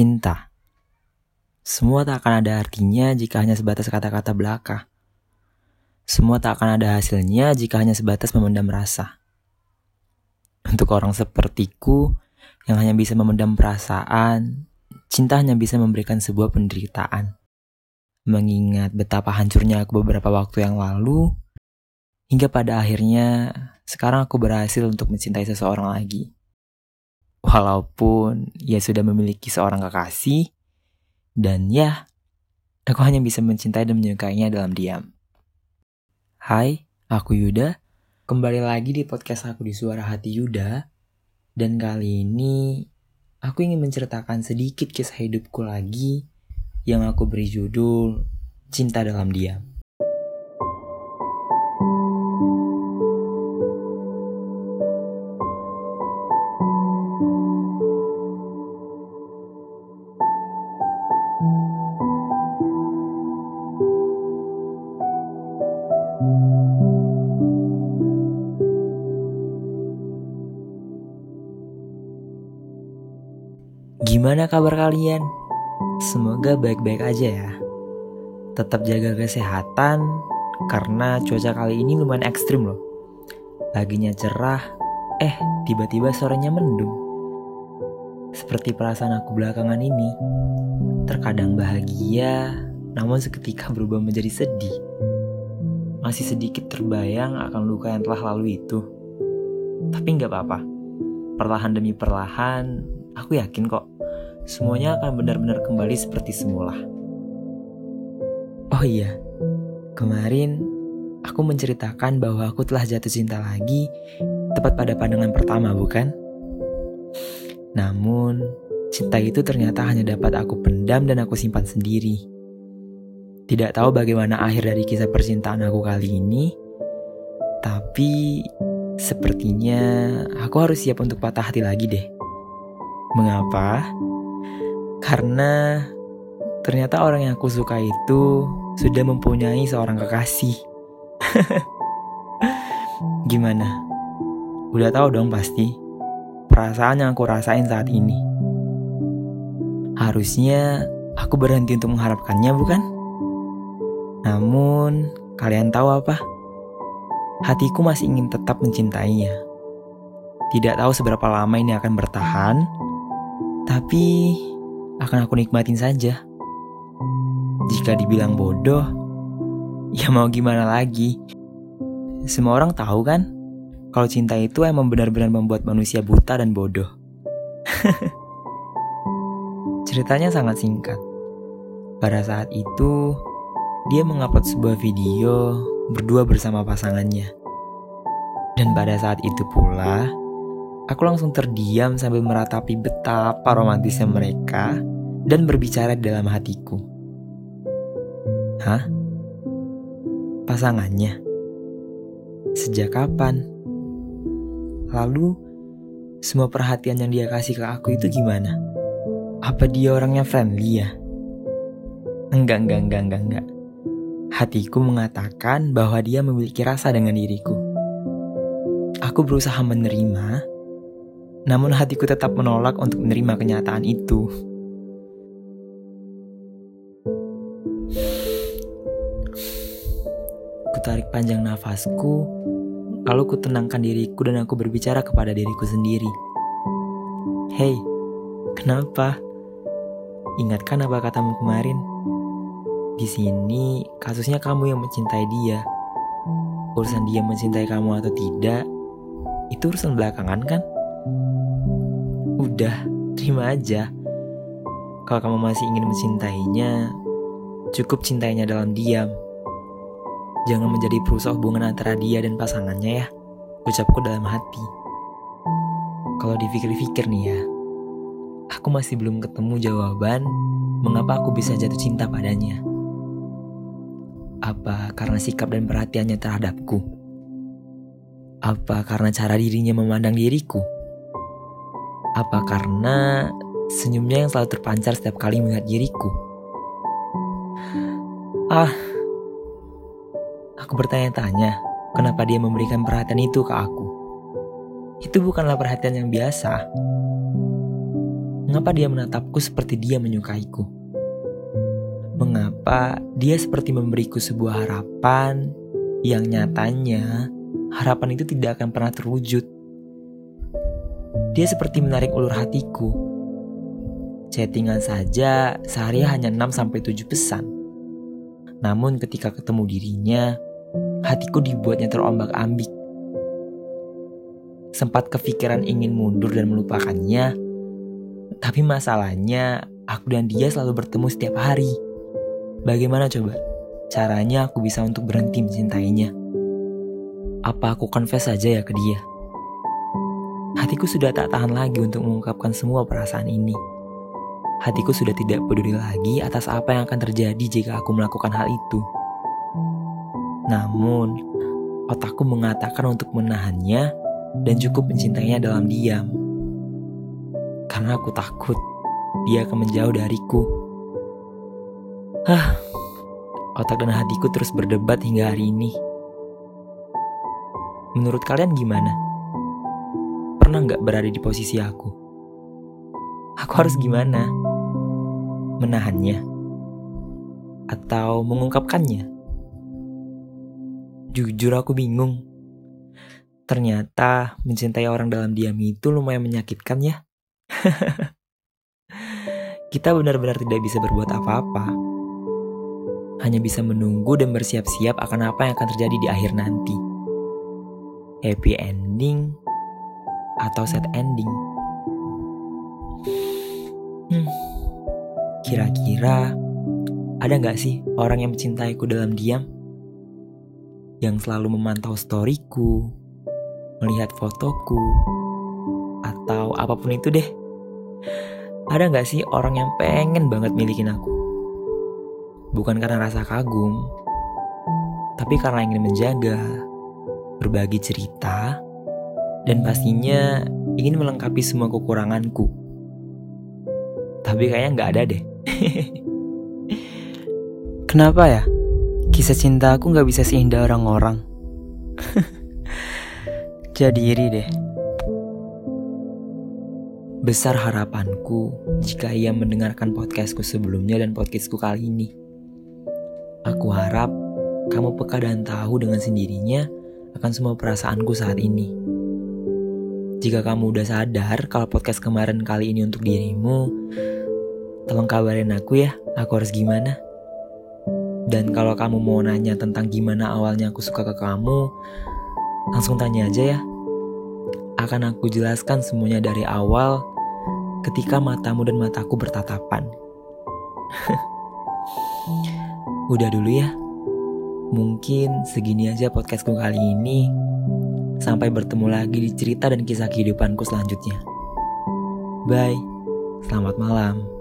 Cinta. Semua tak akan ada artinya jika hanya sebatas kata-kata belaka. Semua tak akan ada hasilnya jika hanya sebatas memendam rasa. Untuk orang sepertiku yang hanya bisa memendam perasaan, cinta hanya bisa memberikan sebuah penderitaan. Mengingat betapa hancurnya aku beberapa waktu yang lalu, hingga pada akhirnya sekarang aku berhasil untuk mencintai seseorang lagi. Walaupun ia sudah memiliki seorang kekasih, dan ya, aku hanya bisa mencintai dan menyukainya dalam diam. Hai, aku Yuda. Kembali lagi di podcast aku di Suara Hati Yuda. Dan kali ini, aku ingin menceritakan sedikit kisah hidupku lagi yang aku beri judul Cinta Dalam Diam. Gimana kabar kalian? Semoga baik-baik aja ya. Tetap jaga kesehatan karena cuaca kali ini lumayan ekstrim loh. Paginya cerah, eh tiba-tiba sorenya mendung. Seperti perasaan aku belakangan ini. Terkadang bahagia, namun seketika berubah menjadi sedih. Masih sedikit terbayang akan luka yang telah lalu itu. Tapi nggak apa-apa. Perlahan demi perlahan, aku yakin kok semuanya akan benar-benar kembali seperti semula. Oh iya, kemarin aku menceritakan bahwa aku telah jatuh cinta lagi tepat pada pandangan pertama, bukan? Namun, cinta itu ternyata hanya dapat aku pendam dan aku simpan sendiri. Tidak tahu bagaimana akhir dari kisah percintaan aku kali ini, tapi sepertinya aku harus siap untuk patah hati lagi deh. Mengapa? Karena ternyata orang yang aku suka itu sudah mempunyai seorang kekasih. Gimana? Udah tahu dong pasti perasaan yang aku rasain saat ini. Harusnya aku berhenti untuk mengharapkannya, bukan? Namun, kalian tahu apa? Hatiku masih ingin tetap mencintainya. Tidak tahu seberapa lama ini akan bertahan, tapi akan aku nikmatin saja. Jika dibilang bodoh, ya mau gimana lagi? Semua orang tahu kan, kalau cinta itu emang benar-benar membuat manusia buta dan bodoh. Ceritanya sangat singkat. Pada saat itu, dia mengupload sebuah video berdua bersama pasangannya. Dan pada saat itu pula, Aku langsung terdiam sambil meratapi betapa romantisnya mereka dan berbicara di dalam hatiku. Hah? Pasangannya? Sejak kapan? Lalu, semua perhatian yang dia kasih ke aku itu gimana? Apa dia orangnya friendly ya? Enggak, enggak, enggak, enggak, enggak. Hatiku mengatakan bahwa dia memiliki rasa dengan diriku. Aku berusaha menerima, namun hatiku tetap menolak untuk menerima kenyataan itu. Ku tarik panjang nafasku, lalu ku tenangkan diriku dan aku berbicara kepada diriku sendiri. Hei, kenapa? Ingatkan apa katamu kemarin? Di sini kasusnya kamu yang mencintai dia. Urusan dia mencintai kamu atau tidak, itu urusan belakangan kan? Udah, terima aja. Kalau kamu masih ingin mencintainya, cukup cintainya dalam diam. Jangan menjadi perusak hubungan antara dia dan pasangannya ya, ucapku dalam hati. Kalau dipikir-pikir nih ya, aku masih belum ketemu jawaban mengapa aku bisa jatuh cinta padanya. Apa karena sikap dan perhatiannya terhadapku? Apa karena cara dirinya memandang diriku? Apa karena senyumnya yang selalu terpancar setiap kali melihat diriku? Ah, aku bertanya-tanya, kenapa dia memberikan perhatian itu ke aku? Itu bukanlah perhatian yang biasa. Mengapa dia menatapku seperti dia menyukaiku? Mengapa dia seperti memberiku sebuah harapan yang nyatanya harapan itu tidak akan pernah terwujud? Dia seperti menarik ulur hatiku. Chattingan saja sehari hanya 6-7 pesan. Namun ketika ketemu dirinya, hatiku dibuatnya terombak ambik. Sempat kepikiran ingin mundur dan melupakannya, tapi masalahnya aku dan dia selalu bertemu setiap hari. Bagaimana coba caranya aku bisa untuk berhenti mencintainya? Apa aku confess saja ya ke dia? Hatiku sudah tak tahan lagi untuk mengungkapkan semua perasaan ini. Hatiku sudah tidak peduli lagi atas apa yang akan terjadi jika aku melakukan hal itu. Namun, otakku mengatakan untuk menahannya dan cukup mencintainya dalam diam karena aku takut dia akan menjauh dariku. Hah, otak dan hatiku terus berdebat hingga hari ini. Menurut kalian gimana? Pernah nggak berada di posisi aku? Aku harus gimana? Menahannya? Atau mengungkapkannya? Jujur aku bingung. Ternyata mencintai orang dalam diam itu lumayan menyakitkan ya. Kita benar-benar tidak bisa berbuat apa-apa. Hanya bisa menunggu dan bersiap-siap akan apa yang akan terjadi di akhir nanti. Happy ending atau sad ending. Hmm. Kira-kira ada nggak sih orang yang mencintaiku dalam diam? Yang selalu memantau storyku, melihat fotoku, atau apa pun itu deh. Ada gak sih orang yang pengen banget milikin aku? Bukan karena rasa kagum, tapi karena ingin menjaga, berbagi cerita, dan pastinya ingin melengkapi semua kekuranganku. Tapi kayaknya gak ada deh. Kenapa ya? Kisah cinta aku gak bisa seindah orang-orang. Jadi iri deh. Besar harapanku jika ia mendengarkan podcastku sebelumnya dan podcastku kali ini. Aku harap kamu peka dan tahu dengan sendirinya akan semua perasaanku saat ini. Jika kamu udah sadar kalau podcast kemarin kali ini untuk dirimu, tolong kabarin aku ya, aku harus gimana. Dan kalau kamu mau nanya tentang gimana awalnya aku suka ke kamu, langsung tanya aja ya. Akan aku jelaskan semuanya dari awal ketika matamu dan mataku bertatapan. Udah dulu ya. Mungkin segini aja podcastku kali ini. Sampai bertemu lagi di cerita dan kisah kehidupanku selanjutnya. Bye. Selamat malam.